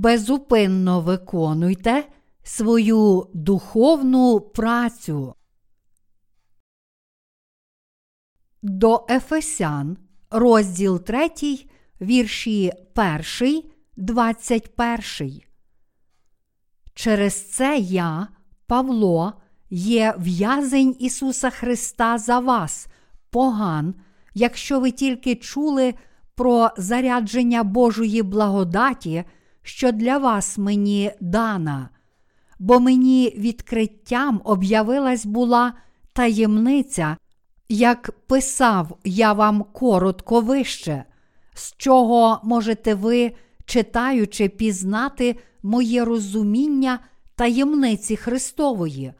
безупинно виконуйте свою духовну працю. До Ефесян, розділ 3, вірші 1, 21. Через це я, Павло, є в'язень Ісуса Христа за вас, поган, якщо ви тільки чули про зарядження Божої благодаті, що для вас мені дана, бо мені відкриттям об'явилась була таємниця, як писав я вам коротко вище, з чого можете ви, читаючи, пізнати моє розуміння таємниці Христової,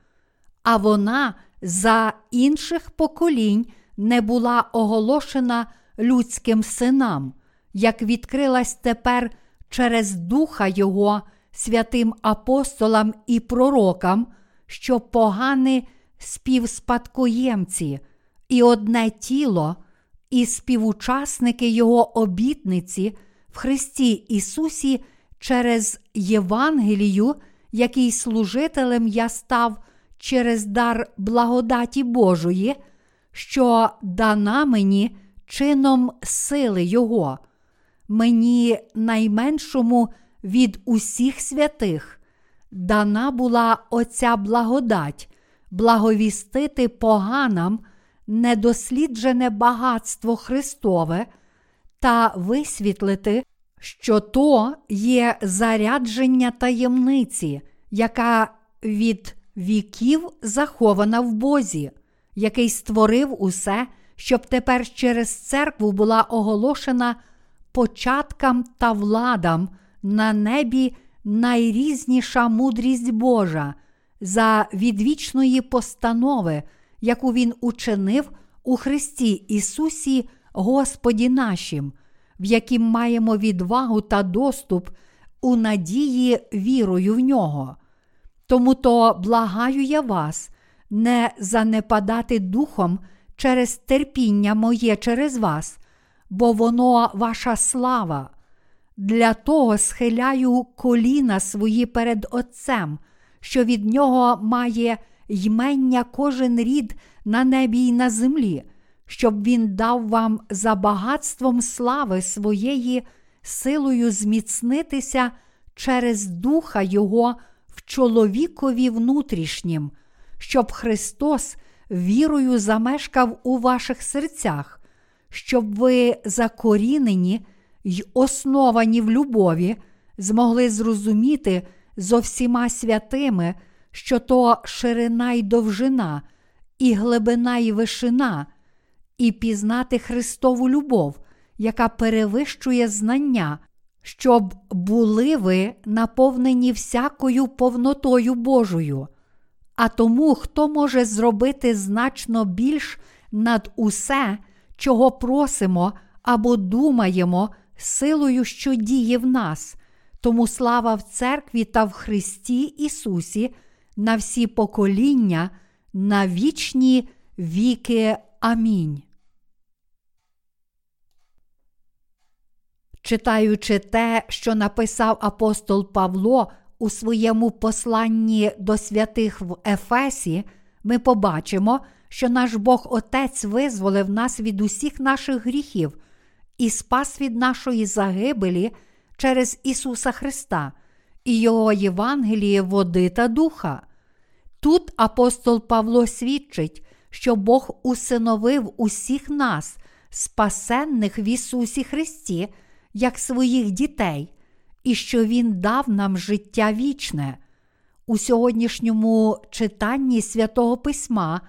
а вона за інших поколінь не була оголошена людським синам, як відкрилась тепер через Духа Його святим апостолам і пророкам, що погани співспадкоємці, і одне тіло, і співучасники Його обітниці в Христі Ісусі через Євангелію, який служителем я став через дар благодаті Божої, що дана мені чином сили Його, мені найменшому від усіх святих, дана була оця благодать, благовістити поганам недосліджене багатство Христове та висвітлити, що то є зарядження таємниці, яка від віків захована в Бозі, який створив усе, щоб тепер через церкву була оголошена початкам та владам на небі найрізніша мудрість Божа за відвічної постанови, яку Він учинив у Христі Ісусі, Господі нашим, в яким маємо відвагу та доступ у надії вірою в нього. Тому то благаю я вас не занепадати духом через терпіння моє через вас, бо воно ваша слава. Для того схиляю коліна свої перед Отцем, що від нього має ймення кожен рід на небі й на землі, щоб він дав вам за багатством слави своєї силою зміцнитися через Духа Його в чоловікові внутрішнім, щоб Христос вірою замешкав у ваших серцях, щоб ви закорінені й основані в любові, змогли зрозуміти зо всіма святими, що то ширина й довжина, і глибина й вишина, і пізнати Христову любов, яка перевищує знання, щоб були ви наповнені всякою повнотою Божою. А тому, хто може зробити значно більш над усе, чого просимо або думаємо, силою, що діє в нас, тому слава в церкві та в Христі Ісусі на всі покоління, на вічні віки. Амінь. Читаючи те, що написав апостол Павло у своєму посланні до святих в Ефесі, ми побачимо, що наш Бог Отець визволив нас від усіх наших гріхів і спас від нашої загибелі через Ісуса Христа і Його Євангеліє води та духа. Тут апостол Павло свідчить, що Бог усиновив усіх нас, спасенних в Ісусі Христі, як своїх дітей, і що Він дав нам життя вічне. У сьогоднішньому читанні святого Письма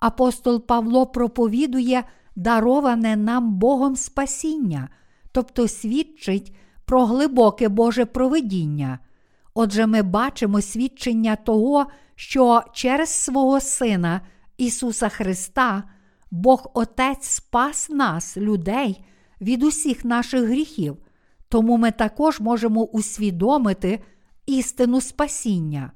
апостол Павло проповідує дароване нам Богом спасіння, тобто свідчить про глибоке Боже провидіння. Отже, ми бачимо свідчення того, що через свого Сина Ісуса Христа Бог Отець спас нас, людей, від усіх наших гріхів, тому ми також можемо усвідомити істину спасіння.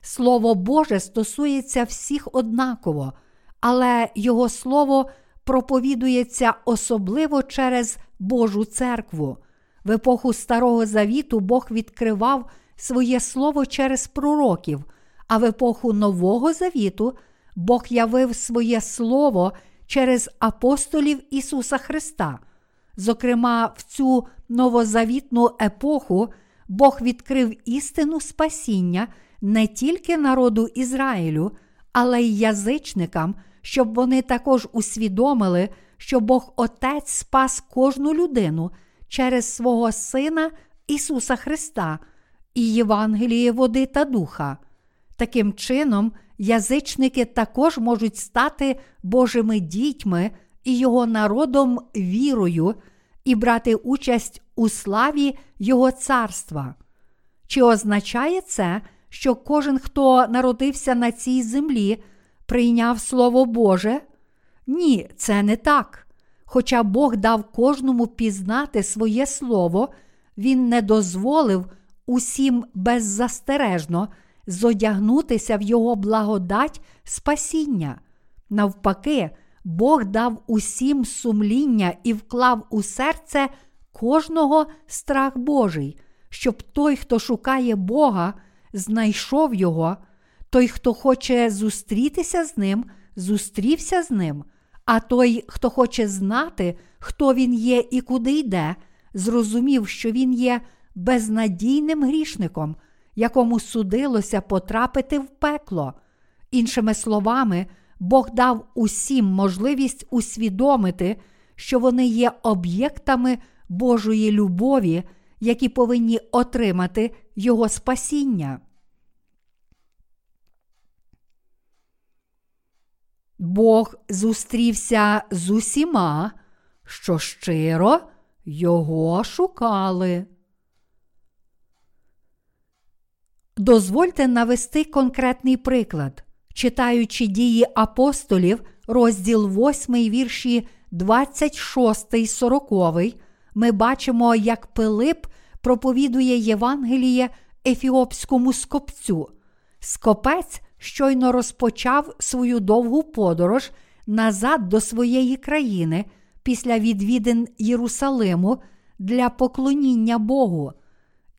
Слово Боже стосується всіх однаково, але Його Слово проповідується особливо через Божу церкву. В епоху Старого Завіту Бог відкривав своє Слово через пророків, а в епоху Нового Завіту Бог явив своє Слово через апостолів Ісуса Христа. Зокрема, в цю новозавітну епоху Бог відкрив істину спасіння не тільки народу Ізраїлю, але й язичникам, щоб вони також усвідомили, що Бог Отець спас кожну людину через свого Сина Ісуса Христа і Євангеліє води та духа. Таким чином, язичники також можуть стати Божими дітьми і Його народом вірою і брати участь у славі Його царства. Чи означає це, що кожен, хто народився на цій землі, прийняв Слово Боже? Ні, це не так. Хоча Бог дав кожному пізнати своє Слово, Він не дозволив усім беззастережно зодягнутися в Його благодать спасіння. Навпаки, Бог дав усім сумління і вклав у серце кожного страх Божий, щоб той, хто шукає Бога, знайшов Його, той, хто хоче зустрітися з ним, зустрівся з ним, а той, хто хоче знати, хто він є і куди йде, зрозумів, що він є безнадійним грішником, якому судилося потрапити в пекло. Іншими словами, Бог дав усім можливість усвідомити, що вони є об'єктами Божої любові, які повинні отримати Його спасіння. Бог зустрівся з усіма, що щиро його шукали. Дозвольте навести конкретний приклад. Читаючи дії апостолів, розділ 8 вірші 26 40, ми бачимо, як Пилип проповідує Євангеліє ефіопському скопцю. Скопець щойно розпочав свою довгу подорож назад до своєї країни після відвідин Єрусалиму для поклоніння Богу,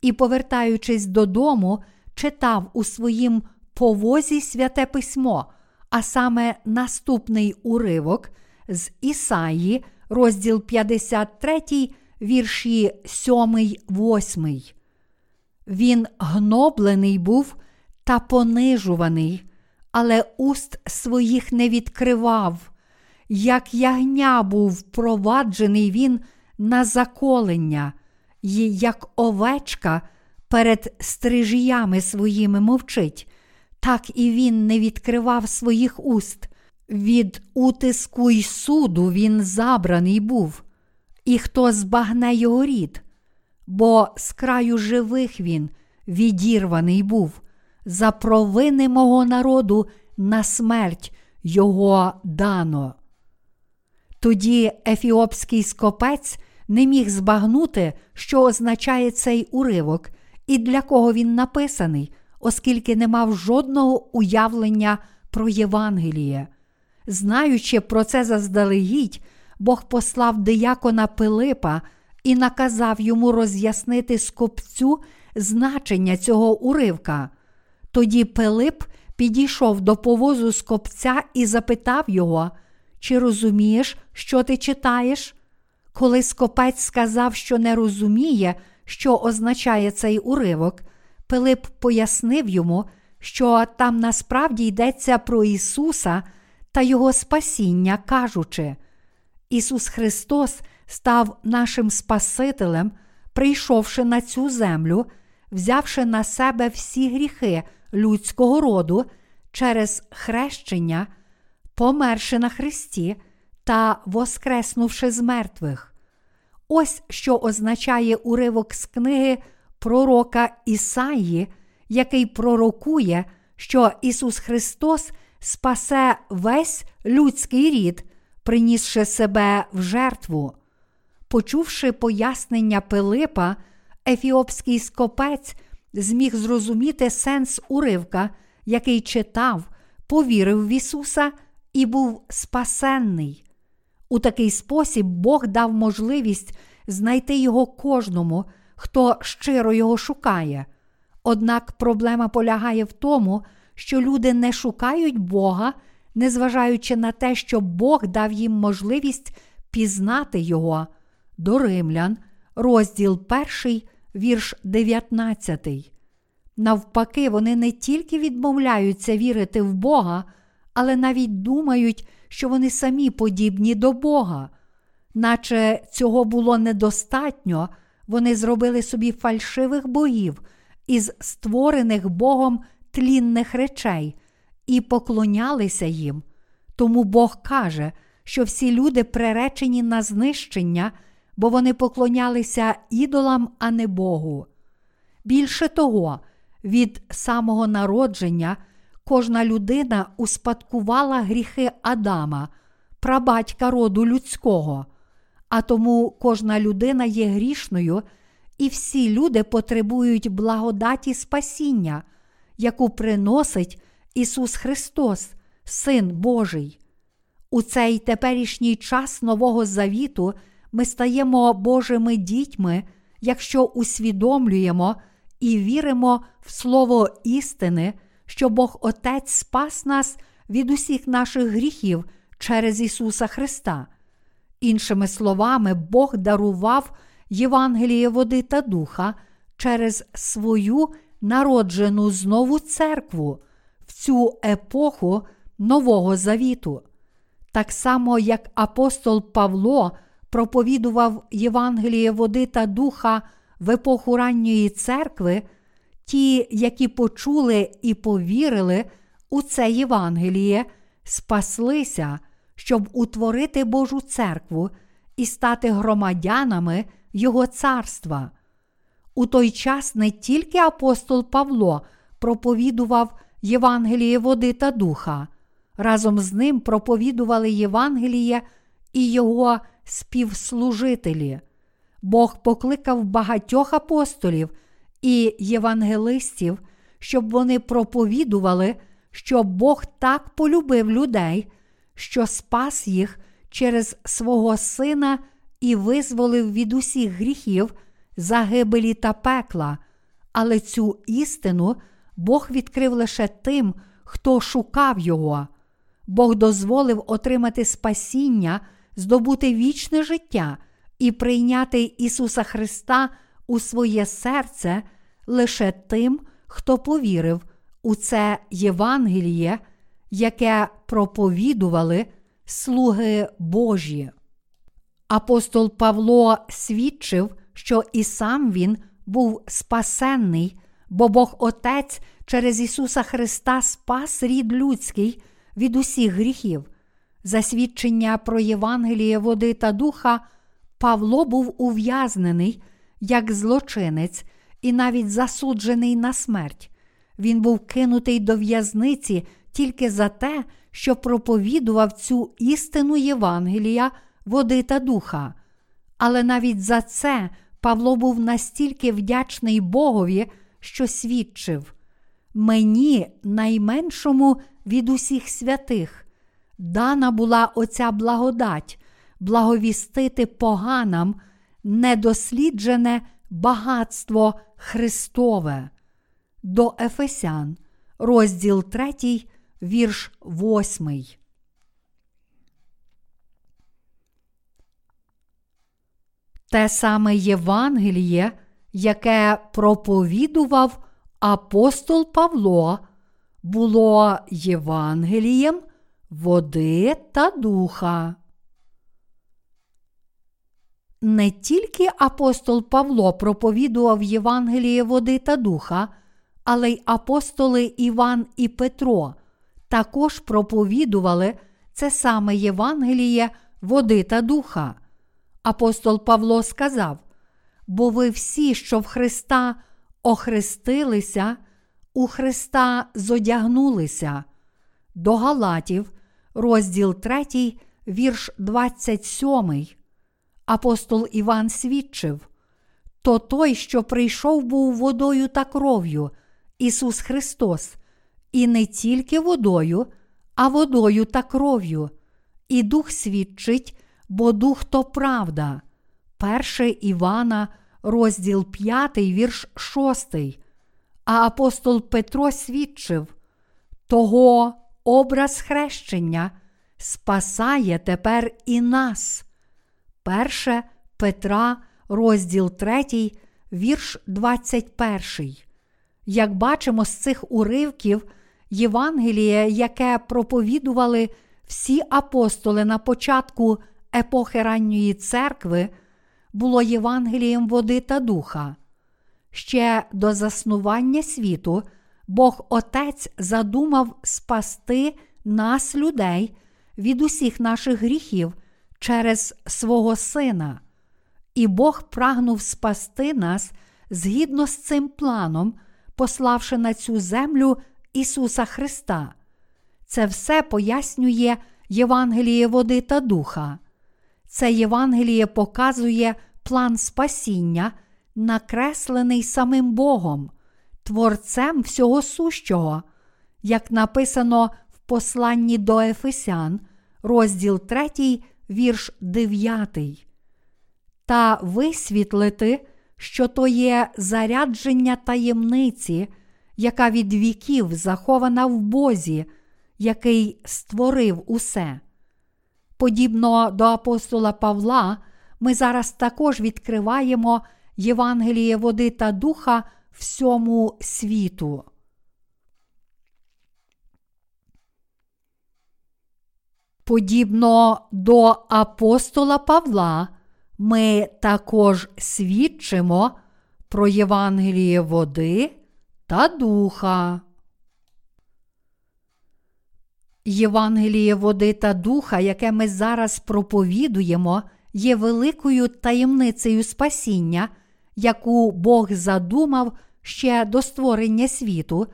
і, повертаючись додому, читав у своїм повозі святе письмо, а саме наступний уривок з Ісаї, розділ 53, вірші 7, 8. Він гноблений був та понижуваний, але уст своїх не відкривав. Як ягня був проваджений він на заколення, і як овечка перед стрижіями своїми мовчить, так і він не відкривав своїх уст. Від утиску й суду він забраний був, і хто збагне його рід, бо з краю живих він відірваний був, за провини мого народу на смерть його дано. Тоді ефіопський скопець не міг збагнути, що означає цей уривок і для кого він написаний, оскільки не мав жодного уявлення про Євангеліє. Знаючи про це заздалегідь, Бог послав диякона Пилипа і наказав йому роз'яснити скопцю значення цього уривка. Тоді Пилип підійшов до повозу скопця і запитав його, чи розумієш, що ти читаєш? Коли скопець сказав, що не розуміє, що означає цей уривок, Пилип пояснив йому, що там насправді йдеться про Ісуса та Його спасіння, кажучи, Ісус Христос став нашим Спасителем, прийшовши на цю землю, взявши на себе всі гріхи людського роду через хрещення, померши на Христі та воскреснувши з мертвих. Ось що означає уривок з книги пророка Ісаї, який пророкує, що Ісус Христос спасе весь людський рід, принісши себе в жертву. Почувши пояснення Пилипа, ефіопський скопець зміг зрозуміти сенс уривка, який читав, повірив в Ісуса і був спасенний. У такий спосіб Бог дав можливість знайти його кожному, хто щиро його шукає. Однак проблема полягає в тому, що люди не шукають Бога, незважаючи на те, що Бог дав їм можливість пізнати Його. До Римлян, розділ 1, вірш 19. Навпаки, вони не тільки відмовляються вірити в Бога, але навіть думають, що вони самі подібні до Бога. Наче цього було недостатньо, вони зробили собі фальшивих богів із створених Богом тлінних речей і поклонялися їм. Тому Бог каже, що всі люди приречені на знищення, бо вони поклонялися ідолам, а не Богу. Більше того, від самого народження кожна людина успадкувала гріхи Адама, прабатька роду людського, а тому кожна людина є грішною, і всі люди потребують благодаті спасіння, яку приносить Ісус Христос, Син Божий. У цей теперішній час Нового Завіту ми стаємо Божими дітьми, якщо усвідомлюємо і віримо в Слово істини, що Бог Отець спас нас від усіх наших гріхів через Ісуса Христа. Іншими словами, Бог дарував Євангеліє води та духа через свою народжену знову церкву в цю епоху Нового Завіту. Так само, як апостол Павло проповідував Євангеліє води та духа в епоху ранньої церкви, ті, які почули і повірили у це Євангеліє, спаслися, щоб утворити Божу церкву і стати громадянами Його царства. У той час не тільки апостол Павло проповідував Євангеліє води та духа, разом з ним проповідували Євангеліє і його співслужителі. Бог покликав багатьох апостолів і євангелистів, щоб вони проповідували, що Бог так полюбив людей, що спас їх через свого Сина і визволив від усіх гріхів, загибелі та пекла. Але цю істину Бог відкрив лише тим, хто шукав Його. Бог дозволив отримати спасіння, здобути вічне життя і прийняти Ісуса Христа у своє серце лише тим, хто повірив у це Євангеліє, яке проповідували слуги Божі. Апостол Павло свідчив, що і сам він був спасенний, бо Бог Отець через Ісуса Христа спас рід людський від усіх гріхів. Засвідчення про Євангеліє води та духа Павло був ув'язнений як злочинець і навіть засуджений на смерть. Він був кинутий до в'язниці тільки за те, що проповідував цю істину Євангелія, води та духа. Але навіть за це Павло був настільки вдячний Богові, що свідчив мені, найменшому від усіх святих, дана була оця благодать, благовістити поганам недосліджене багатство Христове. До Ефесян, розділ 3, вірш 8. Те саме Євангеліє, яке проповідував апостол Павло, було Євангелієм води та духа. Не тільки апостол Павло проповідував Євангеліє води та духа, але й апостоли Іван і Петро також проповідували це саме Євангеліє води та духа. Апостол Павло сказав: бо ви всі, що в Христа охрестилися, у Христа зодягнулися. До Галатів, розділ 3, вірш 27. Апостол Іван свідчив: то той, що прийшов був водою та кров'ю, Ісус Христос, і не тільки водою, а водою та кров'ю, і Дух свідчить, бо Дух то правда. 1 Івана, розділ 5, вірш 6. А апостол Петро свідчив, того образ хрещення спасає тепер і нас. 1 Петра, розділ 3, вірш 21. Як бачимо з цих уривків, Євангеліє, яке проповідували всі апостоли на початку епохи ранньої церкви, було Євангелієм води та духа. Ще до заснування світу Бог Отець задумав спасти нас, людей, від усіх наших гріхів через свого Сина. І Бог прагнув спасти нас згідно з цим планом, пославши на цю землю Ісуса Христа. Це все пояснює Євангеліє води та духа. Це Євангеліє показує план спасіння, накреслений самим Богом, Творцем всього сущого, як написано в посланні до Ефесян, розділ 3, вірш 9. Та висвітлити, що то є зарядження таємниці, яка від віків захована в Бозі, який створив усе. Подібно до апостола Павла, ми зараз також відкриваємо Євангеліє води та духа всьому світу. Подібно до апостола Павла, ми також свідчимо про Євангеліє води та духа. Євангеліє води та духа, яке ми зараз проповідуємо, є великою таємницею спасіння, яку Бог задумав ще до створення світу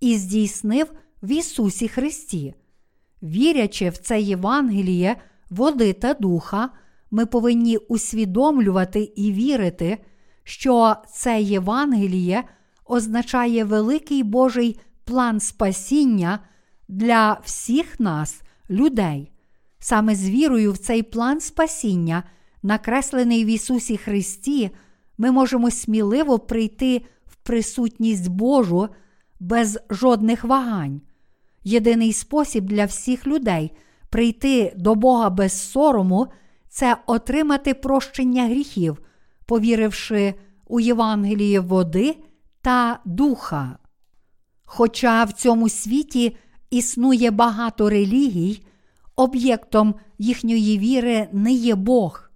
і здійснив в Ісусі Христі. Вірячи в це Євангеліє, води та духа, ми повинні усвідомлювати і вірити, що це Євангеліє означає великий Божий план спасіння для всіх нас, людей. Саме з вірою в цей план спасіння, накреслений в Ісусі Христі, ми можемо сміливо прийти присутність Божу без жодних вагань. Єдиний спосіб для всіх людей прийти до Бога без сорому це отримати прощення гріхів, повіривши у Євангеліє води та духа. Хоча в цьому світі існує багато релігій, об'єктом їхньої віри не є Бог.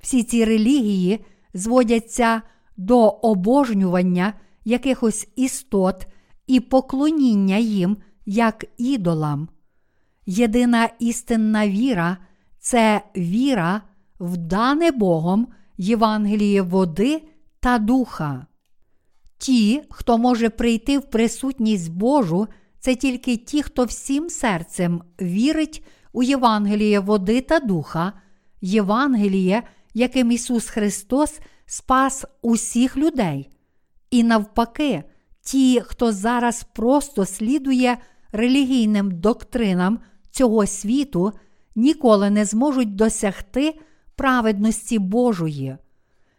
Всі ці релігії зводяться до обожнювання якихось істот і поклоніння їм як ідолам. Єдина істинна віра це віра в дане Богом Євангеліє води та духа. Ті, хто може прийти в присутність Божу, це тільки ті, хто всім серцем вірить у Євангеліє води та духа, Євангеліє, яким Ісус Христос спас усіх людей. І навпаки, ті, хто зараз просто слідує релігійним доктринам цього світу, ніколи не зможуть досягти праведності Божої.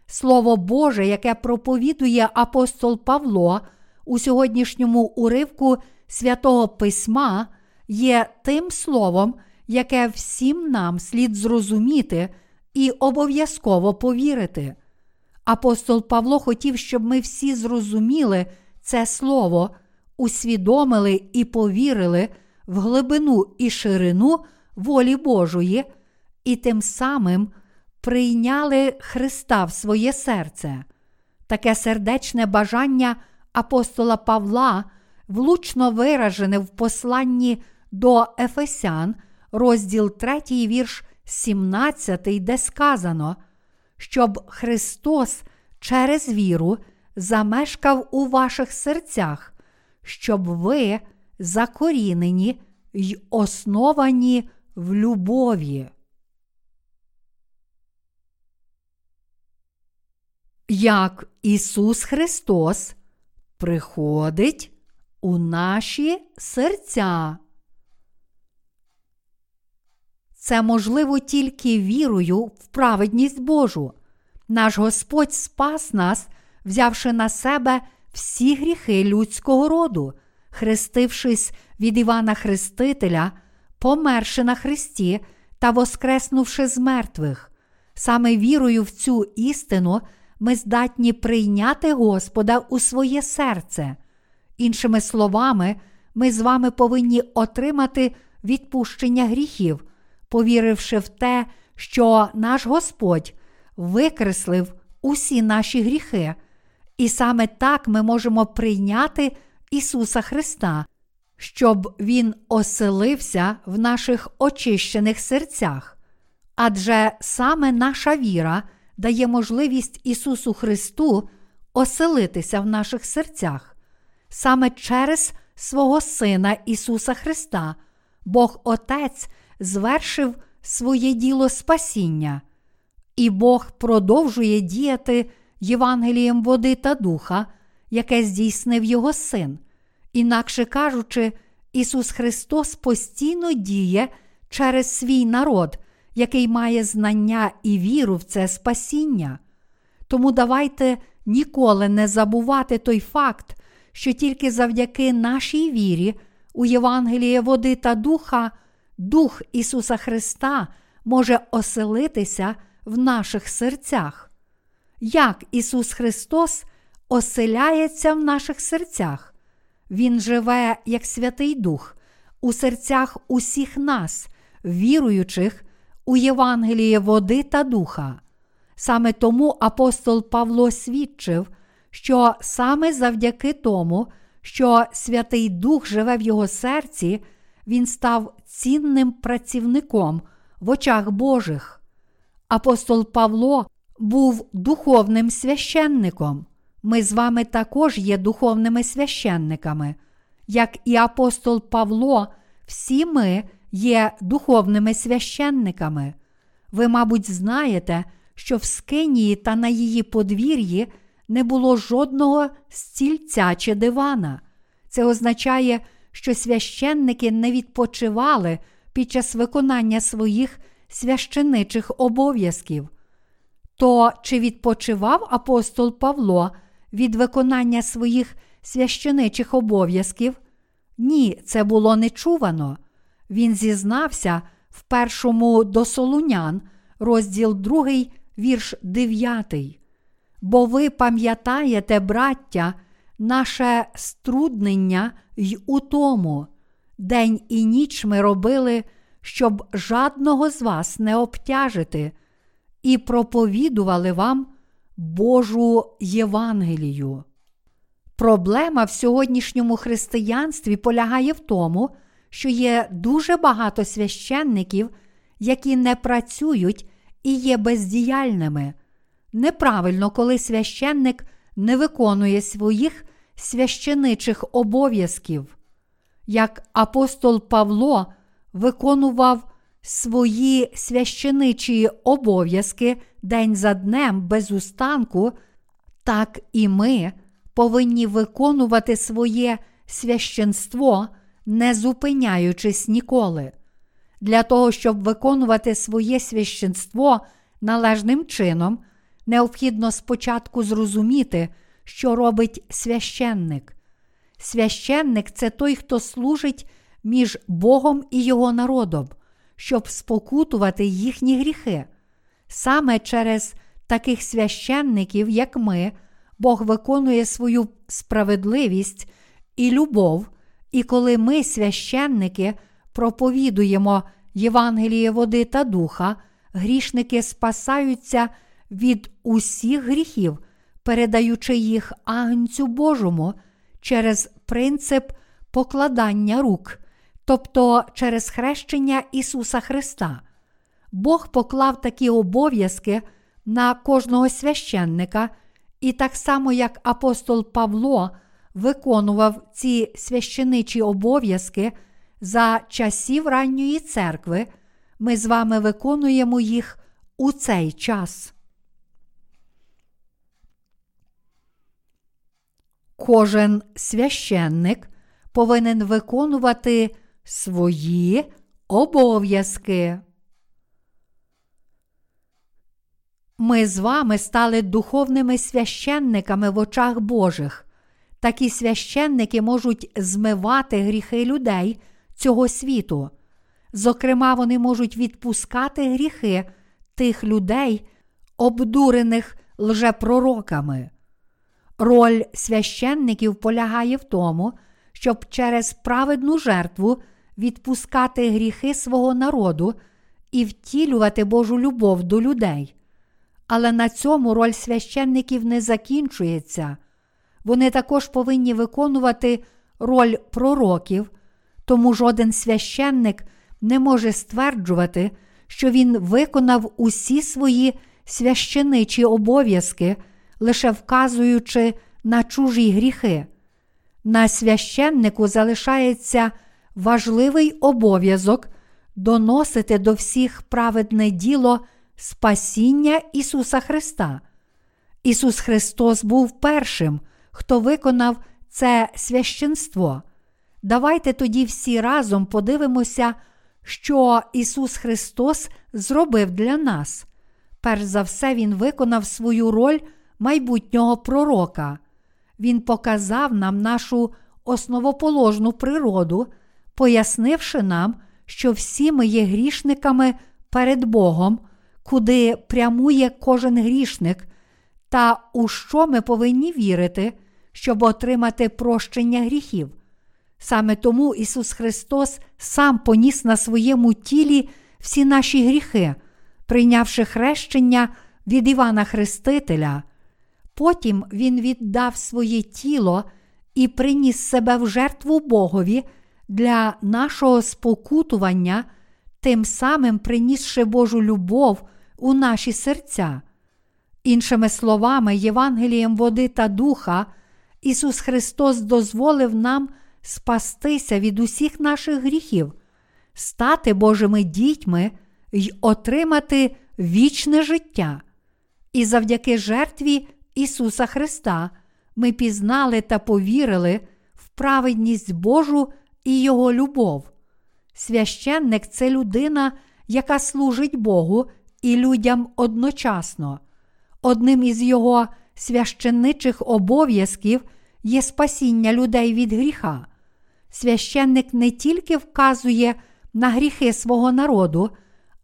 Слово Боже, яке проповідує апостол Павло у сьогоднішньому уривку святого Письма, є тим словом, яке всім нам слід зрозуміти і обов'язково повірити. Апостол Павло хотів, щоб ми всі зрозуміли це слово, усвідомили і повірили в глибину і ширину волі Божої, і тим самим прийняли Христа в своє серце. Таке сердечне бажання апостола Павла, влучно виражене в посланні до Ефесян, розділ 3, вірш 17, де сказано, щоб Христос через віру замешкав у ваших серцях, щоб ви закорінені й основані в любові. Як Ісус Христос приходить у наші серця. Це можливо тільки вірою в праведність Божу. Наш Господь спас нас, взявши на себе всі гріхи людського роду, хрестившись від Івана Хрестителя, померши на Христі та воскреснувши з мертвих. Саме вірою в цю істину ми здатні прийняти Господа у своє серце. Іншими словами, ми з вами повинні отримати відпущення гріхів, повіривши в те, що наш Господь викреслив усі наші гріхи, і саме так ми можемо прийняти Ісуса Христа, щоб Він оселився в наших очищених серцях. Адже саме наша віра дає можливість Ісусу Христу оселитися в наших серцях. Саме через свого Сина Ісуса Христа Бог Отець звершив своє діло спасіння, і Бог продовжує діяти Євангелієм води та духа, яке здійснив Його Син. Інакше кажучи, Ісус Христос постійно діє через свій народ, який має знання і віру в це спасіння. Тому давайте ніколи не забувати той факт, що тільки завдяки нашій вірі у Євангеліє води та духа, Дух Ісуса Христа може оселитися в наших серцях. Як Ісус Христос оселяється в наших серцях? Він живе як Святий Дух у серцях усіх нас, віруючих у Євангеліє води та духа. Саме тому апостол Павло свідчив, що саме завдяки тому, що Святий Дух живе в його серці, він став цінним працівником в очах Божих. Апостол Павло був духовним священником. Ми з вами також є духовними священниками. Як і апостол Павло, всі ми є духовними священниками. Ви, мабуть, знаєте, що в Скинії та на її подвір'ї не було жодного стільця чи дивана. Це означає, що священники не відпочивали під час виконання своїх священичих обов'язків. То чи відпочивав апостол Павло від виконання своїх священичих обов'язків? Ні, це було нечувано. Він зізнався в першому до Солунян, розділ 2, вірш 9. Бо ви пам'ятаєте, браття, наше струднення й у тому. День і ніч ми робили, щоб жадного з вас не обтяжити, і проповідували вам Божу Євангелію. Проблема в сьогоднішньому християнстві полягає в тому, що є дуже багато священників, які не працюють і є бездіяльними. Неправильно, коли священник не виконує своїх священичих обов'язків. Як апостол Павло виконував свої священичі обов'язки день за днем без устанку, так і ми повинні виконувати своє священство, не зупиняючись ніколи. Для того, щоб виконувати своє священство належним чином, необхідно спочатку зрозуміти, що робить священник. Священник це той, хто служить між Богом і його народом, щоб спокутувати їхні гріхи. Саме через таких священників, як ми, Бог виконує свою справедливість і любов, і коли ми, священники, проповідуємо Євангеліє води та духа, грішники спасаються від усіх гріхів, передаючи їх Агнцю Божому через принцип покладання рук, тобто через хрещення Ісуса Христа. Бог поклав такі обов'язки на кожного священника, і так само, як апостол Павло виконував ці священичі обов'язки за часів ранньої церкви, ми з вами виконуємо їх у цей час. Кожен священник повинен виконувати свої обов'язки. ми з вами стали духовними священниками в очах Божих. Такі священники можуть змивати гріхи людей цього світу. Зокрема, вони можуть відпускати гріхи тих людей, обдурених лжепророками. Роль священників полягає в тому, щоб через праведну жертву відпускати гріхи свого народу і втілювати Божу любов до людей. Але на цьому роль священників не закінчується. Вони також повинні виконувати роль пророків, тому жоден священник не може стверджувати, що він виконав усі свої священичі обов'язки, лише вказуючи на чужі гріхи. На священнику залишається важливий обов'язок доносити до всіх праведне діло спасіння Ісуса Христа. Ісус Христос був першим, хто виконав це священство. Давайте тоді всі разом подивимося, що Ісус Христос зробив для нас. Перш за все, Він виконав свою роль майбутнього пророка. Він показав нам нашу основоположну природу, пояснивши нам, що всі ми є грішниками перед Богом, куди прямує кожен грішник, та у що ми повинні вірити, щоб отримати прощення гріхів. Саме тому Ісус Христос сам поніс на своєму тілі всі наші гріхи, прийнявши хрещення від Івана Хрестителя. Потім Він віддав своє тіло і приніс себе в жертву Богові для нашого спокутування, тим самим принісши Божу любов у наші серця. Іншими словами, Євангелієм води та духа, Ісус Христос дозволив нам спастися від усіх наших гріхів, стати Божими дітьми й отримати вічне життя. І завдяки жертві Ісуса Христа ми пізнали та повірили в праведність Божу і Його любов. Священник це людина, яка служить Богу і людям одночасно. Одним із його священничих обов'язків є спасіння людей від гріха. Священник не тільки вказує на гріхи свого народу,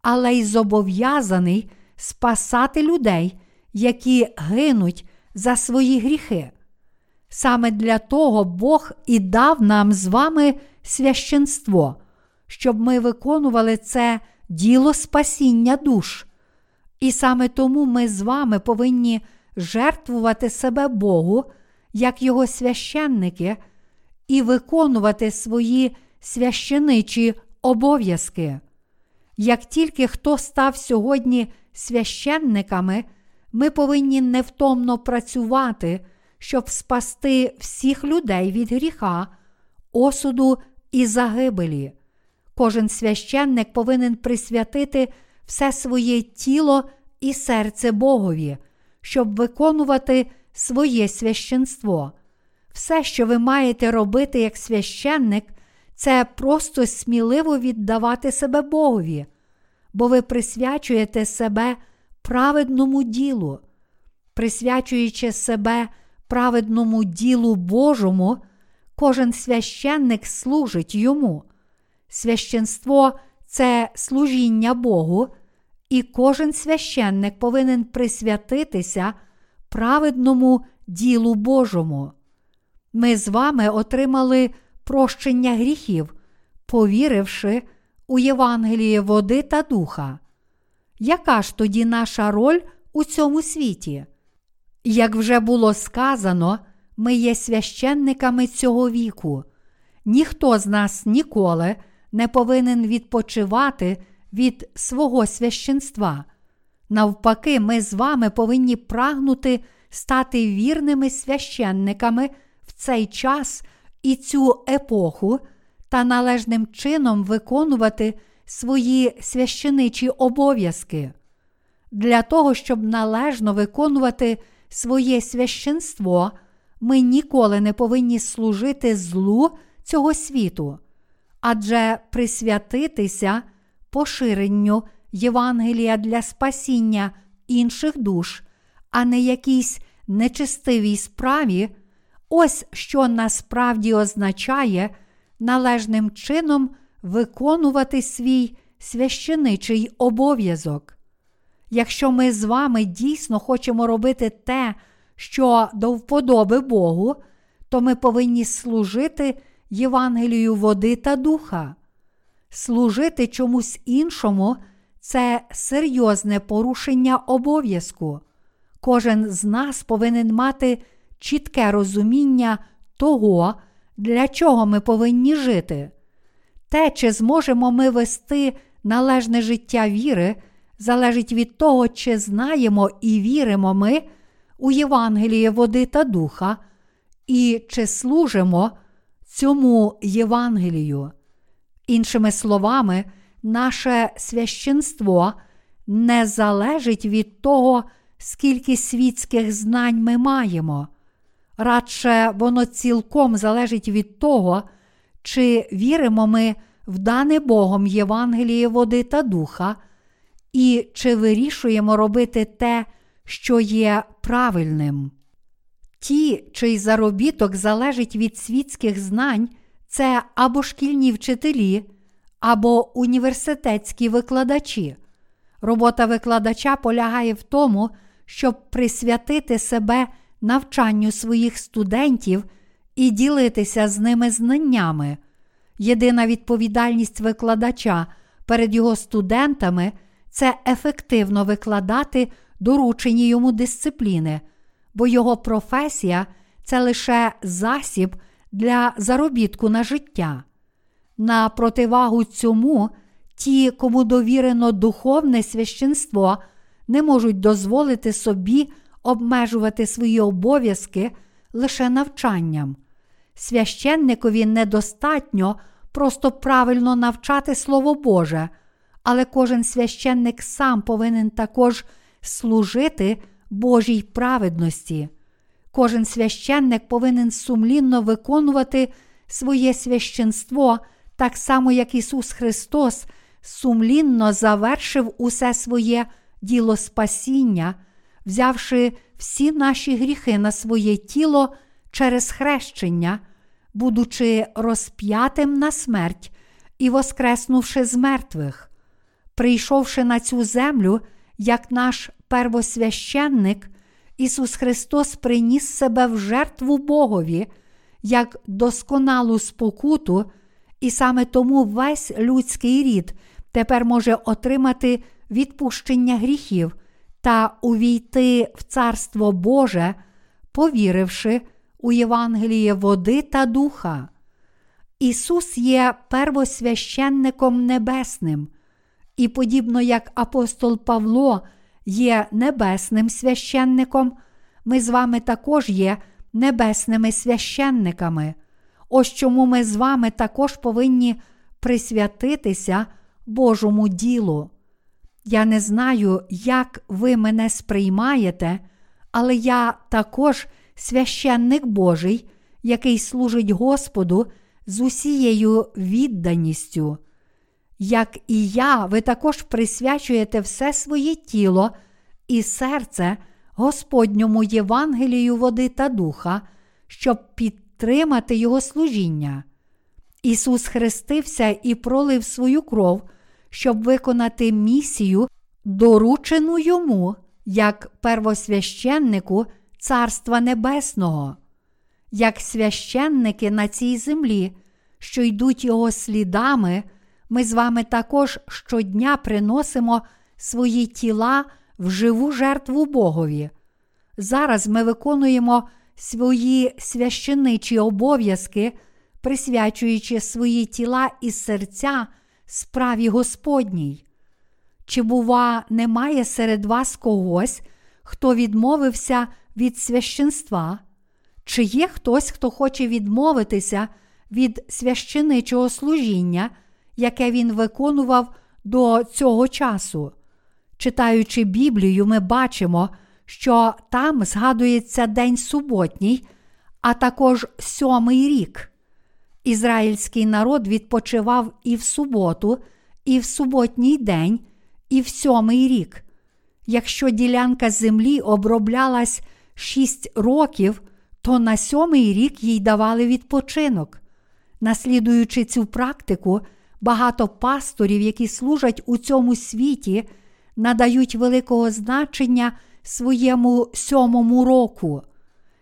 але й зобов'язаний спасати людей, які гинуть за свої гріхи. Саме для того Бог і дав нам з вами священство, щоб ми виконували це діло спасіння душ. І саме тому ми з вами повинні жертвувати себе Богу, як Його священники, і виконувати свої священичі обов'язки. Як тільки хто став сьогодні священниками, ми повинні невтомно працювати, щоб спасти всіх людей від гріха, осуду і загибелі. Кожен священник повинен присвятити все своє тіло і серце Богові, щоб виконувати своє священство. Все, що ви маєте робити як священник, це просто сміливо віддавати себе Богові, бо ви присвячуєте себе праведному ділу, присвячуючи себе праведному ділу Божому, кожен священник служить йому. Священство це служіння Богу, і кожен священник повинен присвятитися праведному ділу Божому. Ми з вами отримали прощення гріхів, повіривши у Євангеліє води та духа. Яка ж тоді наша роль у цьому світі? Як вже було сказано, ми є священниками цього віку. Ніхто з нас ніколи не повинен відпочивати від свого священства. Навпаки, ми з вами повинні прагнути стати вірними священниками в цей час і цю епоху та належним чином виконувати свої священичі обов'язки. Для того, щоб належно виконувати своє священство, ми ніколи не повинні служити злу цього світу, адже присвятитися поширенню Євангелія для спасіння інших душ, а не якійсь нечистивій справі, ось що насправді означає належним чином виконувати свій священичий обов'язок. Якщо ми з вами дійсно хочемо робити те, що до вподоби Богу, то ми повинні служити Євангелію води та духа. Служити чомусь іншому це серйозне порушення обов'язку. Кожен з нас повинен мати чітке розуміння того, для чого ми повинні жити. Те, чи зможемо ми вести належне життя віри, залежить від того, чи знаємо і віримо ми у Євангеліє води та духа, і чи служимо цьому Євангелію. Іншими словами, наше священство не залежить від того, скільки світських знань ми маємо. Радше воно цілком залежить від того, чи віримо ми в дане Богом Євангеліє води та духа, і чи вирішуємо робити те, що є правильним. Ті, чий заробіток залежить від світських знань, це або шкільні вчителі, або університетські викладачі. Робота викладача полягає в тому, щоб присвятити себе навчанню своїх студентів і ділитися з ними знаннями. Єдина відповідальність викладача перед його студентами це ефективно викладати доручені йому дисципліни, бо його професія це лише засіб для заробітку на життя. На противагу цьому ті, кому довірено духовне священство, не можуть дозволити собі обмежувати свої обов'язки лише навчанням. Священникові недостатньо просто правильно навчати Слово Боже, але кожен священник сам повинен також служити Божій праведності. Кожен священник повинен сумлінно виконувати своє священство, так само, як Ісус Христос сумлінно завершив усе своє діло спасіння, взявши всі наші гріхи на своє тіло через хрещення, будучи розп'ятим на смерть і воскреснувши з мертвих, прийшовши на цю землю як наш первосвященник, Ісус Христос приніс себе в жертву Богові, як досконалу спокуту, і саме тому весь людський рід тепер може отримати відпущення гріхів та увійти в Царство Боже, повіривши у Євангеліє води та духа. Ісус є первосвященником небесним, і подібно як апостол Павло є небесним священником, ми з вами також є небесними священниками. Ось чому ми з вами також повинні присвятитися Божому ділу. Я не знаю, як ви мене сприймаєте, але я також священник Божий, який служить Господу з усією відданістю. Як і я, ви також присвячуєте все своє тіло і серце Господньому Євангелію води та духа, щоб підтримати Його служіння. Ісус хрестився і пролив свою кров, щоб виконати місію, доручену йому як первосвященнику Царства Небесного, як священники на цій землі, що йдуть його слідами ми з вами також щодня приносимо свої тіла в живу жертву Богові. Зараз ми виконуємо свої священичі обов'язки, присвячуючи свої тіла і серця справі Господній. Чи, бува, немає серед вас когось, хто відмовився від священства? Чи є хтось, хто хоче відмовитися від священичого служіння? яке він виконував до цього часу. Читаючи Біблію, ми бачимо, що там згадується День суботній, а також сьомий рік. Ізраїльський народ відпочивав і в суботу, і в суботній день, і в сьомий рік. Якщо ділянка землі оброблялась 6 років, то на сьомий рік їй давали відпочинок. Наслідуючи цю практику, багато пасторів, які служать у цьому світі, надають великого значення своєму сьомому року.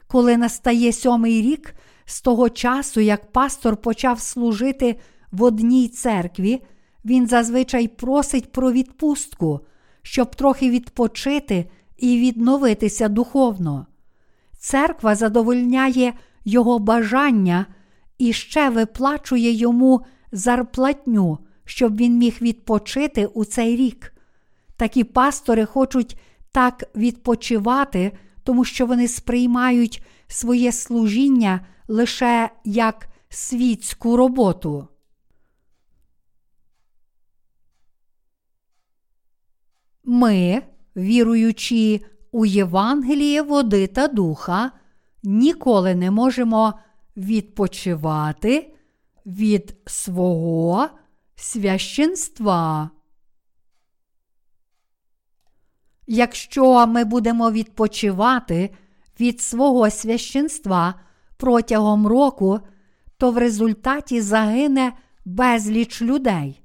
Коли настає сьомий рік, з того часу, як пастор почав служити в одній церкві, він зазвичай просить про відпустку, щоб трохи відпочити і відновитися духовно. Церква задовольняє його бажання і ще виплачує йому зарплатню, щоб він міг відпочити у цей рік. Такі пастори хочуть так відпочивати, тому що вони сприймають своє служіння лише як світську роботу. Ми, віруючи у Євангеліє води та духа, ніколи не можемо відпочивати від свого священства. Якщо ми будемо відпочивати від свого священства протягом року, то в результаті загине безліч людей.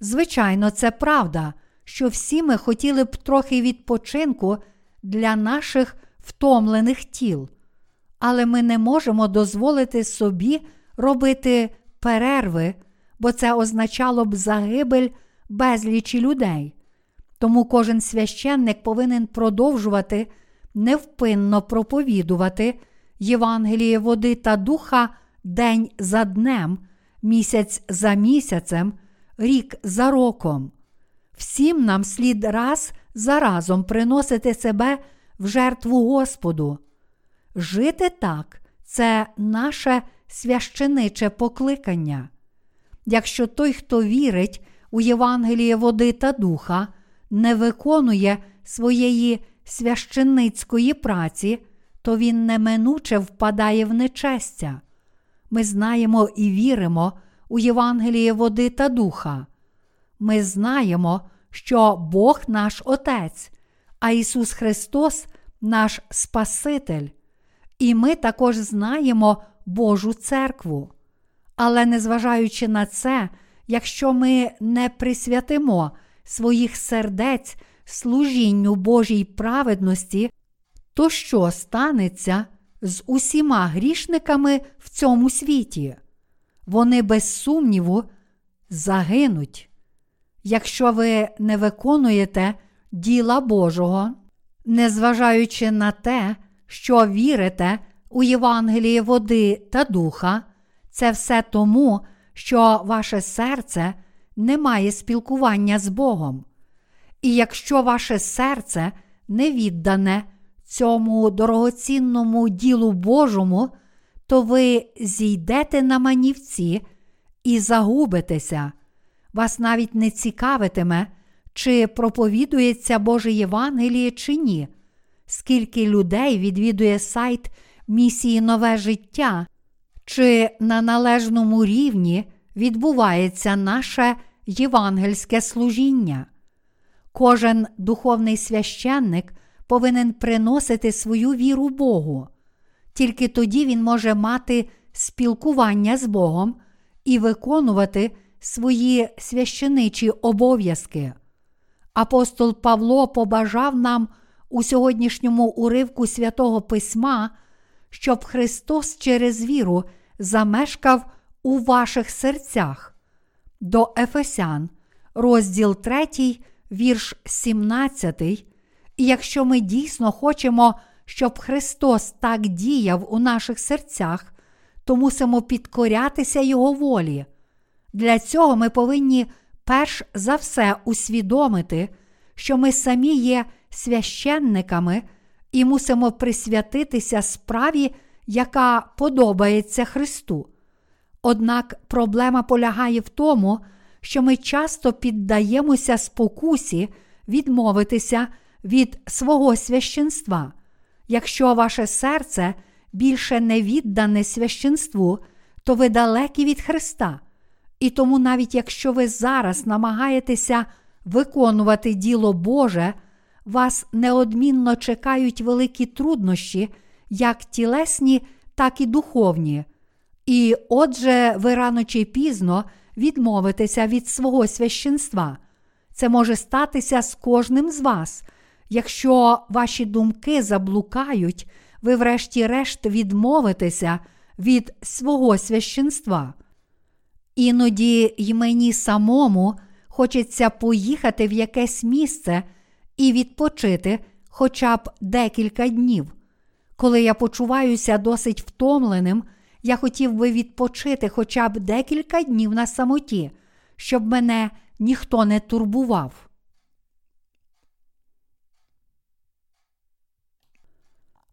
Звичайно, це правда, що всі ми хотіли б трохи відпочинку для наших втомлених тіл, але ми не можемо дозволити собі робити перерви, бо це означало б загибель безлічі людей. Тому кожен священник повинен продовжувати невпинно проповідувати Євангеліє води та духа день за днем, місяць за місяцем, рік за роком. Всім нам слід раз за разом приносити себе в жертву Господу. Жити так це наше священиче покликання. Якщо той, хто вірить у Євангеліє води та духа, не виконує своєї священницької праці, то він неминуче впадає в нечестя. Ми знаємо і віримо у Євангеліє води та духа. Ми знаємо, що Бог наш Отець, а Ісус Христос наш Спаситель. І ми також знаємо Божу церкву. Але незважаючи на це, якщо ми не присвятимо своїх сердець служінню Божій праведності, то що станеться з усіма грішниками в цьому світі? Вони без сумніву загинуть. Якщо ви не виконуєте діла Божого, незважаючи на те, що вірите у Євангеліє води та духа, це все тому, що ваше серце не має спілкування з Богом. І якщо ваше серце не віддане цьому дорогоцінному ділу Божому, то ви зійдете на манівці і загубитеся. Вас навіть не цікавитиме, чи проповідується Боже Євангеліє чи ні, скільки людей відвідує сайт місії Нове життя, чи на належному рівні відбувається наше євангельське служіння. Кожен духовний священник повинен приносити свою віру Богу. Тільки тоді він може мати спілкування з Богом і виконувати свої священичі обов'язки. Апостол Павло побажав нам у сьогоднішньому уривку святого Письма, щоб Христос через віру замешкав у ваших серцях. До Ефесян, розділ 3, вірш 17. І якщо ми дійсно хочемо, щоб Христос так діяв у наших серцях, то мусимо підкорятися Його волі. Для цього ми повинні перш за все усвідомити, що ми самі є священниками і мусимо присвятитися справі, яка подобається Христу. Однак проблема полягає в тому, що ми часто піддаємося спокусі відмовитися від свого священства. Якщо ваше серце більше не віддане священству, то ви далекі від Христа. І тому, навіть якщо ви зараз намагаєтеся виконувати діло Боже, вас неодмінно чекають великі труднощі, як тілесні, так і духовні. І отже, ви рано чи пізно відмовитеся від свого священства. Це може статися з кожним з вас. Якщо ваші думки заблукають, ви, врешті-решт, відмовитеся від свого священства. Іноді й мені самому хочеться поїхати в якесь місце і відпочити хоча б декілька днів. Коли я почуваюся досить втомленим, я хотів би відпочити хоча б декілька днів на самоті, щоб мене ніхто не турбував.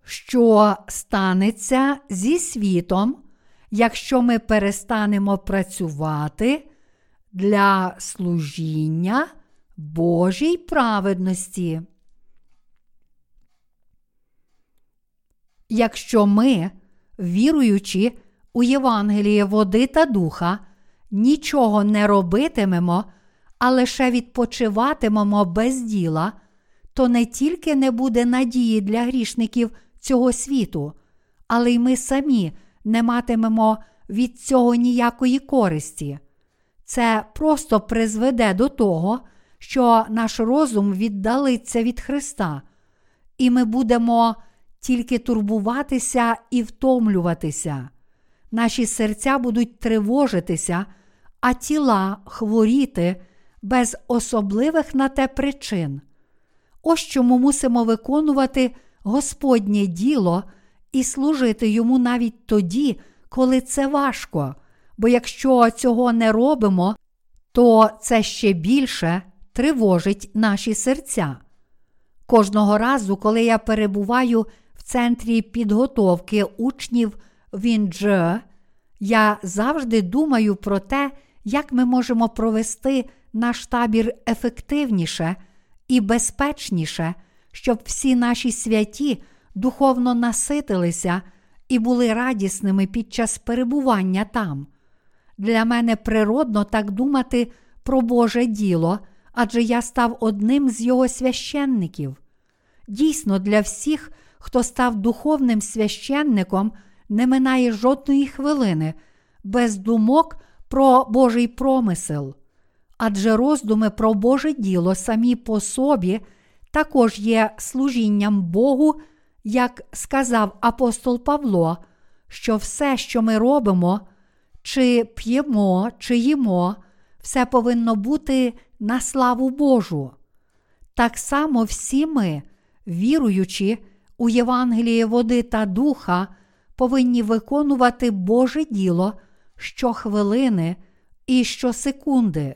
Що станеться зі світом, якщо ми перестанемо працювати для служіння Божій праведності? Якщо ми, віруючи у Євангеліє води та духа, нічого не робитимемо, а лише відпочиватимемо без діла, то не тільки не буде надії для грішників цього світу, але й ми самі не матимемо від цього ніякої користі. Це просто призведе до того, що наш розум віддалиться від Христа, і ми будемо тільки турбуватися і втомлюватися. Наші серця будуть тривожитися, а тіла хворіти без особливих на те причин. Ось чому мусимо виконувати Господнє діло і служити йому навіть тоді, коли це важко, бо якщо цього не робимо, то це ще більше тривожить наші серця. Кожного разу, коли я перебуваю в центрі підготовки учнів ВІНДЖ, я завжди думаю про те, як ми можемо провести наш табір ефективніше і безпечніше, щоб всі наші святі духовно наситилися і були радісними під час перебування там. Для мене природно так думати про Боже діло, адже я став одним з його священників. Дійсно, для всіх, хто став духовним священником, не минає жодної хвилини без думок про Божий промисел. Адже роздуми про Боже діло самі по собі також є служінням Богу, як сказав апостол Павло, що все, що ми робимо, чи п'ємо, чи їмо, все повинно бути на славу Божу. Так само всі ми, віруючи у Євангеліє води та духа, повинні виконувати Боже діло щохвилини і щосекунди.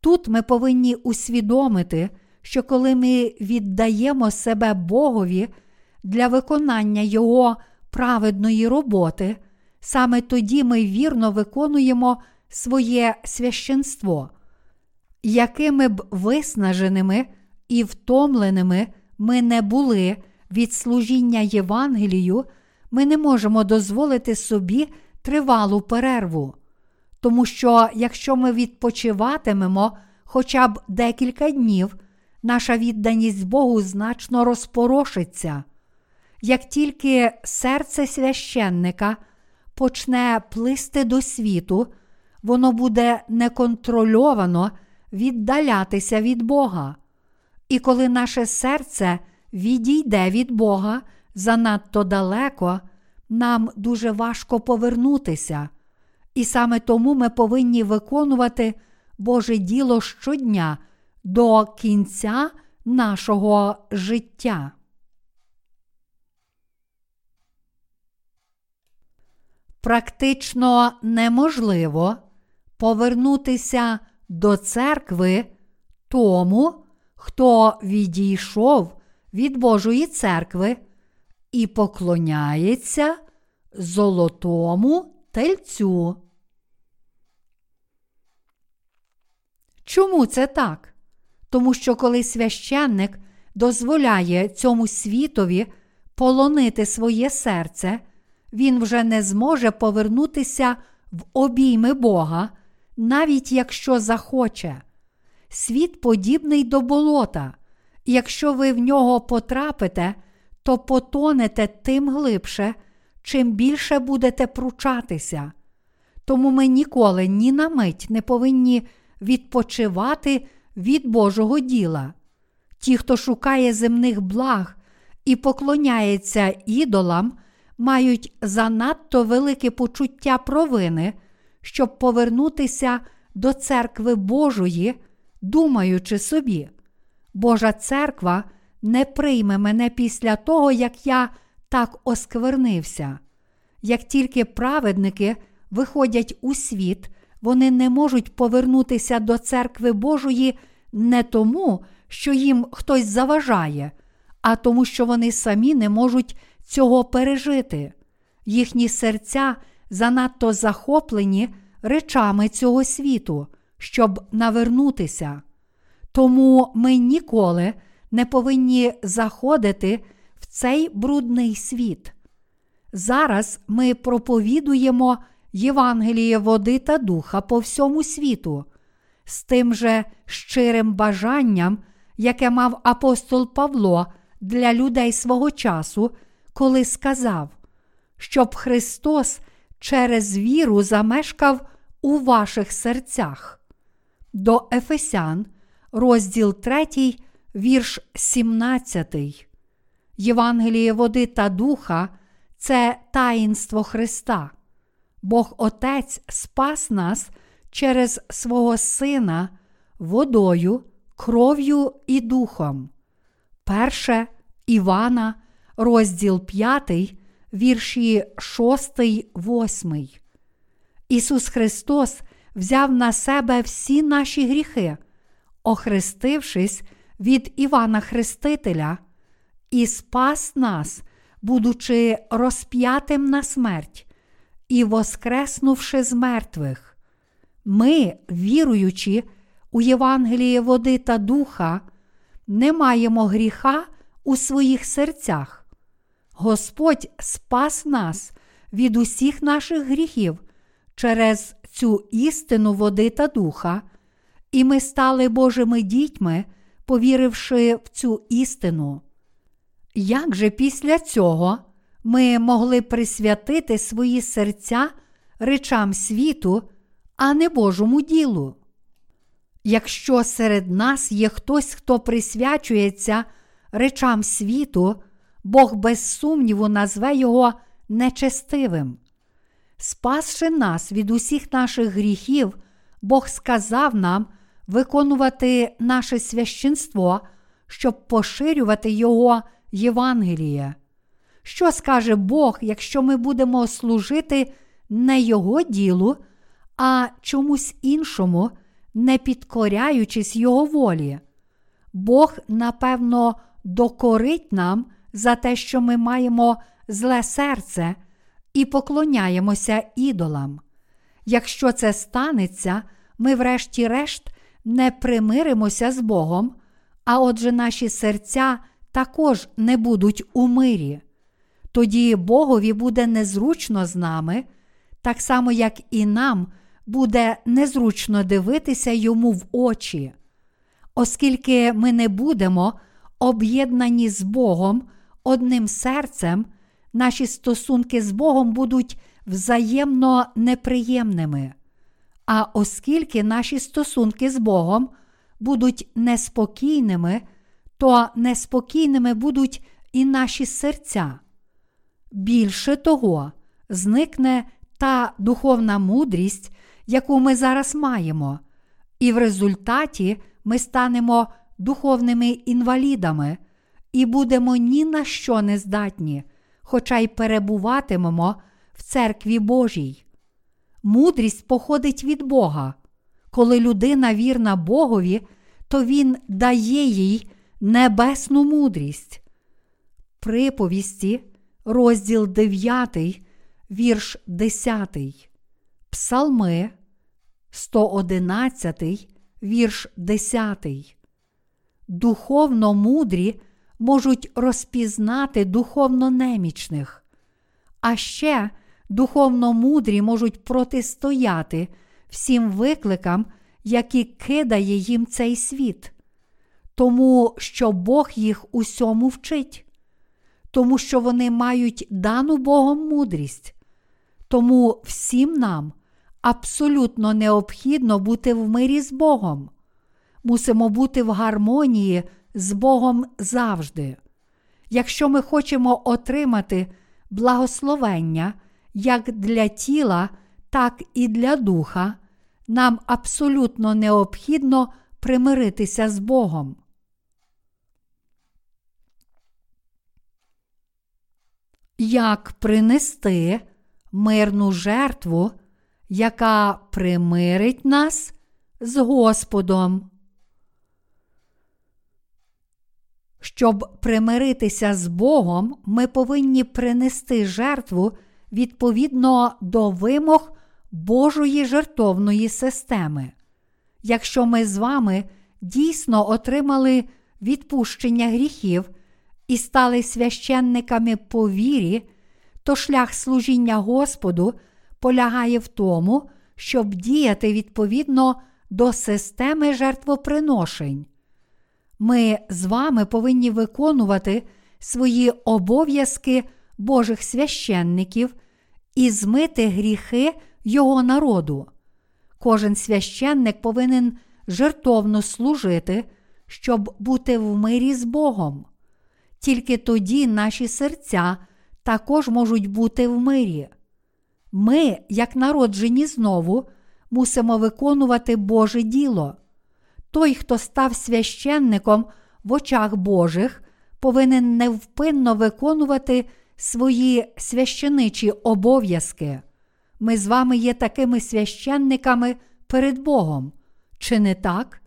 Тут ми повинні усвідомити, що коли ми віддаємо себе Богові для виконання Його праведної роботи, саме тоді ми вірно виконуємо своє священство, якими б виснаженими і втомленими ми не були від служіння Євангелію, ми не можемо дозволити собі тривалу перерву. Тому що якщо ми відпочиватимемо хоча б декілька днів, наша відданість Богу значно розпорошиться. Як тільки серце священника почне плисти до світу, воно буде неконтрольовано віддалятися від Бога. І коли наше серце відійде від Бога занадто далеко, нам дуже важко повернутися. І саме тому ми повинні виконувати Боже діло щодня до кінця нашого життя. Практично неможливо повернутися до церкви тому, хто відійшов від Божої церкви і поклоняється золотому тельцю. Чому це так? Тому що коли священник дозволяє цьому світові полонити своє серце, він вже не зможе повернутися в обійми Бога, навіть якщо захоче. Світ подібний до болота, якщо ви в нього потрапите, то потонете тим глибше, чим більше будете пручатися. Тому ми ніколи ні на мить не повинні відпочивати від Божого діла. Ті, хто шукає земних благ і поклоняється ідолам, мають занадто велике почуття провини, щоб повернутися до церкви Божої, думаючи собі, Божа церква не прийме мене після того, як я так осквернився. Як тільки праведники виходять у світ, вони не можуть повернутися до церкви Божої не тому, що їм хтось заважає, а тому, що вони самі не можуть цього пережити. Їхні серця занадто захоплені речами цього світу, щоб навернутися. Тому ми ніколи не повинні заходити в цей брудний світ. Зараз ми проповідуємо Євангеліє води та духа по всьому світу, з тим же щирим бажанням, яке мав апостол Павло для людей свого часу, коли сказав, щоб Христос через віру замешкав у ваших серцях. До Ефесян, розділ 3, вірш 17. Євангеліє води та духа це таїнство Христа. Бог Отець спас нас через свого Сина водою, кров'ю і духом. Перше Івана, розділ 5, вірші 6, 8. Ісус Христос взяв на себе всі наші гріхи, охрестившись від Івана Хрестителя, і спас нас, будучи розп'ятим на смерть і воскреснувши з мертвих. Ми, віруючи у Євангеліє води та духа, не маємо гріха у своїх серцях. Господь спас нас від усіх наших гріхів через цю істину води та духа, і ми стали Божими дітьми, повіривши в цю істину. Як же після цього ми могли присвятити свої серця речам світу, а не Божому ділу? Якщо серед нас є хтось, хто присвячується речам світу, Бог без сумніву назве його нечестивим. Спасши нас від усіх наших гріхів, Бог сказав нам виконувати наше священство, щоб поширювати Його Євангеліє. Що скаже Бог, якщо ми будемо служити не Його ділу, а чомусь іншому, не підкоряючись Його волі? Бог, напевно, докорить нам за те, що ми маємо зле серце і поклоняємося ідолам. Якщо це станеться, ми, врешті-решт, не примиримося з Богом, а отже, наші серця також не будуть у мирі. Тоді Богові буде незручно з нами, так само, як і нам буде незручно дивитися йому в очі. Оскільки ми не будемо об'єднані з Богом одним серцем, наші стосунки з Богом будуть взаємно неприємними. А оскільки наші стосунки з Богом будуть неспокійними, то неспокійними будуть і наші серця. Більше того, зникне та духовна мудрість, яку ми зараз маємо, і в результаті ми станемо духовними інвалідами і будемо ні на що не здатні, хоча й перебуватимемо в церкві Божій. Мудрість походить від Бога. Коли людина вірна Богові, то Він дає їй небесну мудрість. Приповісті, розділ 9, вірш 10, Псалми 111, вірш 10. Духовно мудрі можуть розпізнати духовно немічних, а ще духовно мудрі можуть протистояти всім викликам, які кидає їм цей світ. тому що Бог їх усьому вчить, тому що вони мають дану Богом мудрість. Тому всім нам абсолютно необхідно бути в мирі з Богом. Мусимо бути в гармонії з Богом завжди. Якщо ми хочемо отримати благословення як для тіла, так і для духа, нам абсолютно необхідно примиритися з Богом. Як принести мирну жертву, яка примирить нас з Господом? Щоб примиритися з Богом, ми повинні принести жертву відповідно до вимог Божої жертовної системи. Якщо ми з вами дійсно отримали відпущення гріхів і стали священниками по вірі, то шлях служіння Господу полягає в тому, щоб діяти відповідно до системи жертвоприношень. Ми з вами повинні виконувати свої обов'язки Божих священників і змити гріхи Його народу. Кожен священник повинен жертовно служити, щоб бути в мирі з Богом. Тільки тоді наші серця також можуть бути в мирі. Ми, як народжені знову, мусимо виконувати Боже діло. Той, хто став священником в очах Божих, повинен невпинно виконувати свої священичі обов'язки. Ми з вами є такими священниками перед Богом, чи не так?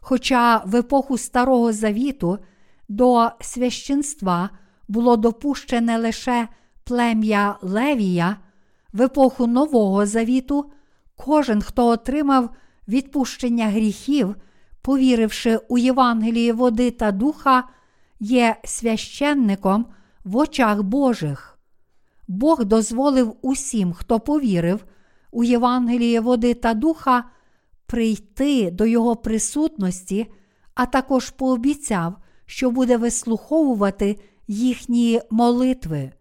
Хоча в епоху Старого Завіту до священства було допущене лише плем'я Левія, в епоху Нового Завіту кожен, хто отримав відпущення гріхів, повіривши у Євангеліє води та духа, є священником в очах Божих. Бог дозволив усім, хто повірив у Євангеліє води та духа, прийти до Його присутності, а також пообіцяв, що буде вислуховувати їхні молитви.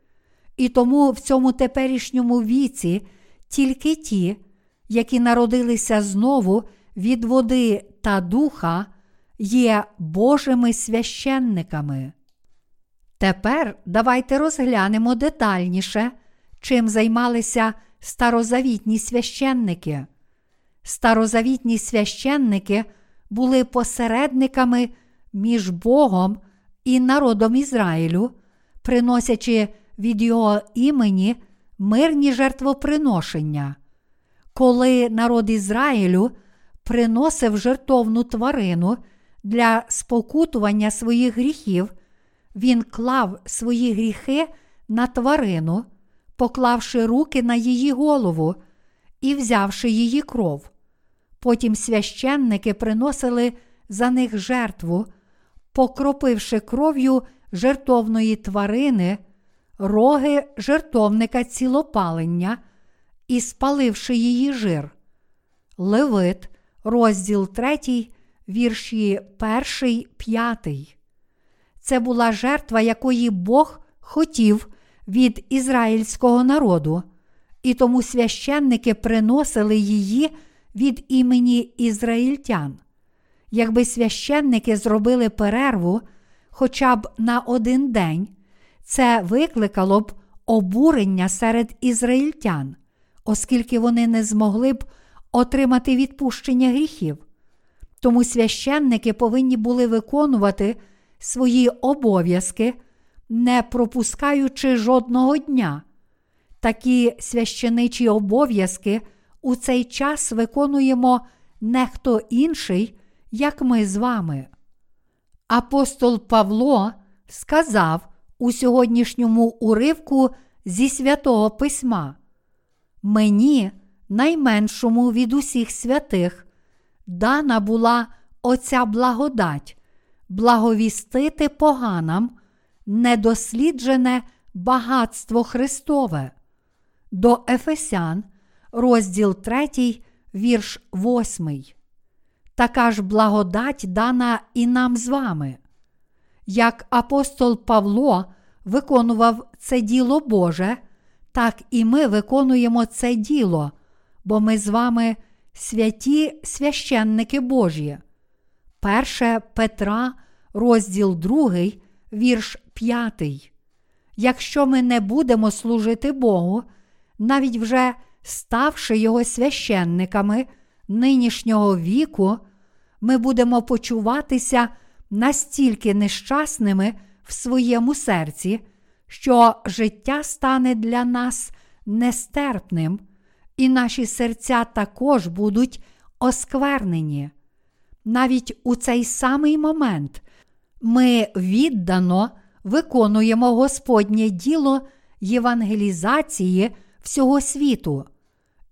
І тому в цьому теперішньому віці тільки ті, які народилися знову від води та духа, є Божими священниками. Тепер давайте розглянемо детальніше, чим займалися старозавітні священники. Старозавітні священники були посередниками між Богом і народом Ізраїлю, приносячи від його імені мирні жертвоприношення. Коли народ Ізраїлю приносив жертовну тварину для спокутування своїх гріхів, він клав свої гріхи на тварину, поклавши руки на її голову і взявши її кров. Потім священники приносили за них жертву, покропивши кров'ю жертовної тварини, роги жертовника цілопалення і спаливши її жир. Левит, розділ 3, вірші 1, 5. Це була жертва, якої Бог хотів від ізраїльського народу, і тому священники приносили її від імені ізраїльтян. Якби священники зробили перерву хоча б на один день, це викликало б обурення серед ізраїльтян, оскільки вони не змогли б отримати відпущення гріхів. Тому священники повинні були виконувати свої обов'язки, не пропускаючи жодного дня. Такі священичі обов'язки у цей час виконуємо не хто інший, як ми з вами. Апостол Павло сказав у сьогоднішньому уривку зі святого Письма: Мені, найменшому від усіх святих, дана була оця благодать, благовістити поганам, недосліджене багатство Христове. До Ефесян, розділ 3, вірш 8. Така ж благодать дана і нам з вами. Як апостол Павло виконував це діло Боже, так і ми виконуємо це діло, бо ми з вами святі священники Божі. Перше Петра, розділ 2, вірш 5. Якщо ми не будемо служити Богу, навіть вже ставши Його священниками нинішнього віку, ми будемо почуватися настільки нещасними в своєму серці, що життя стане для нас нестерпним, і наші серця також будуть осквернені. Навіть у цей самий момент ми віддано виконуємо Господнє діло євангелізації всього світу,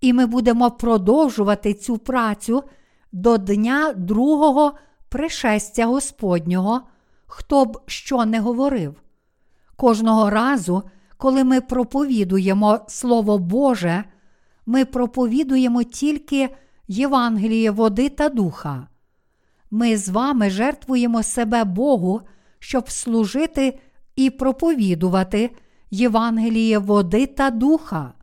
і ми будемо продовжувати цю працю до дня другого пришестя Господнього, хто б що не говорив. Кожного разу, коли ми проповідуємо Слово Боже, ми проповідуємо тільки Євангеліє води та духа. Ми з вами жертвуємо себе Богу, щоб служити і проповідувати Євангеліє води та духа.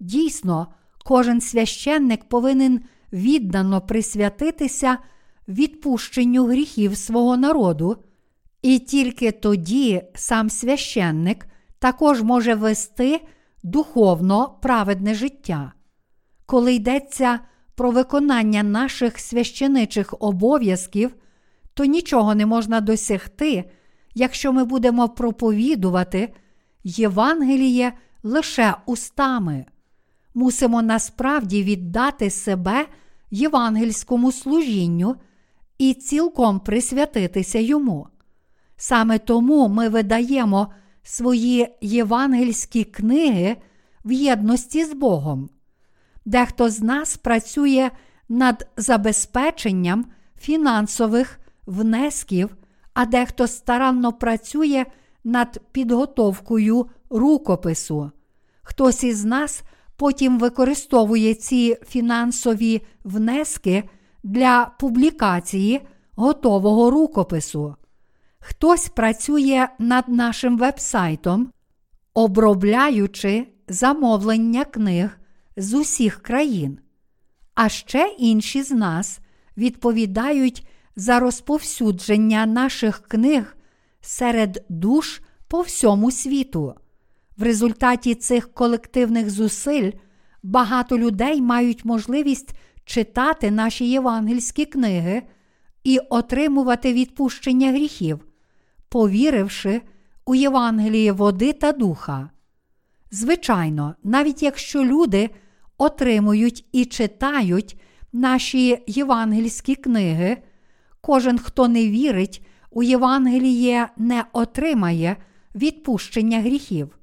Дійсно, кожен священник повинен віддано присвятитися відпущенню гріхів свого народу, і тільки тоді сам священник також може вести духовно праведне життя. Коли йдеться про виконання наших священичих обов'язків, то нічого не можна досягти, якщо ми будемо проповідувати Євангеліє лише устами. Мусимо насправді віддати себе євангельському служінню і цілком присвятитися йому. Саме тому ми видаємо свої євангельські книги в єдності з Богом. Дехто з нас працює над забезпеченням фінансових внесків, а дехто старанно працює над підготовкою рукопису. Хтось із нас потім використовує ці фінансові внески для публікації готового рукопису. Хтось працює над нашим вебсайтом, обробляючи замовлення книг з усіх країн. А ще інші з нас відповідають за розповсюдження наших книг серед душ по всьому світу. В результаті цих колективних зусиль багато людей мають можливість читати наші євангельські книги і отримувати відпущення гріхів, повіривши у Євангеліє води та духа. Звичайно, навіть якщо люди отримують і читають наші євангельські книги, кожен, хто не вірить у Євангеліє, не отримає відпущення гріхів.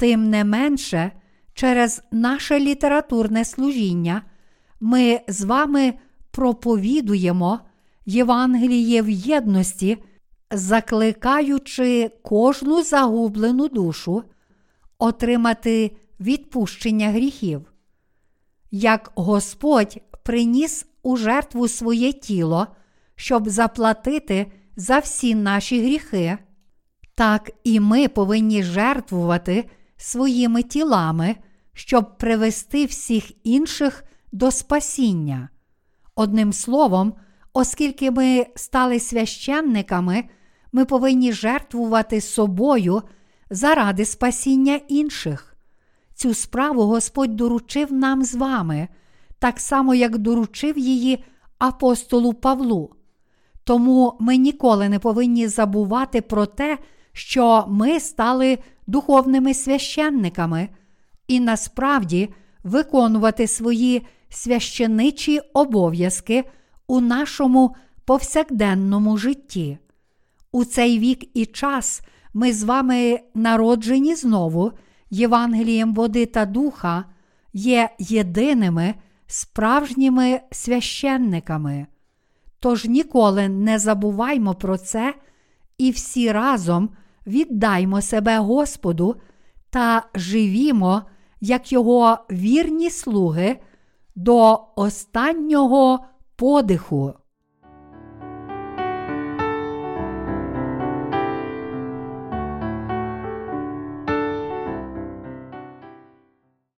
Тим не менше, через наше літературне служіння ми з вами проповідуємо Євангеліє в єдності, закликаючи кожну загублену душу отримати відпущення гріхів. Як Господь приніс у жертву своє тіло, щоб заплатити за всі наші гріхи, так і ми повинні жертвувати своїми тілами, щоб привести всіх інших до спасіння. Одним словом, оскільки ми стали священниками, ми повинні жертвувати собою заради спасіння інших. Цю справу Господь доручив нам з вами, так само, як доручив її апостолу Павлу. Тому ми ніколи не повинні забувати про те, що ми стали духовними священниками і насправді виконувати свої священичі обов'язки у нашому повсякденному житті. У цей вік і час ми з вами народжені знову Євангелієм води та духа, є єдиними справжніми священниками. Тож ніколи не забуваймо про це і всі разом віддаймо себе Господу та живімо, як Його вірні слуги до останнього подиху.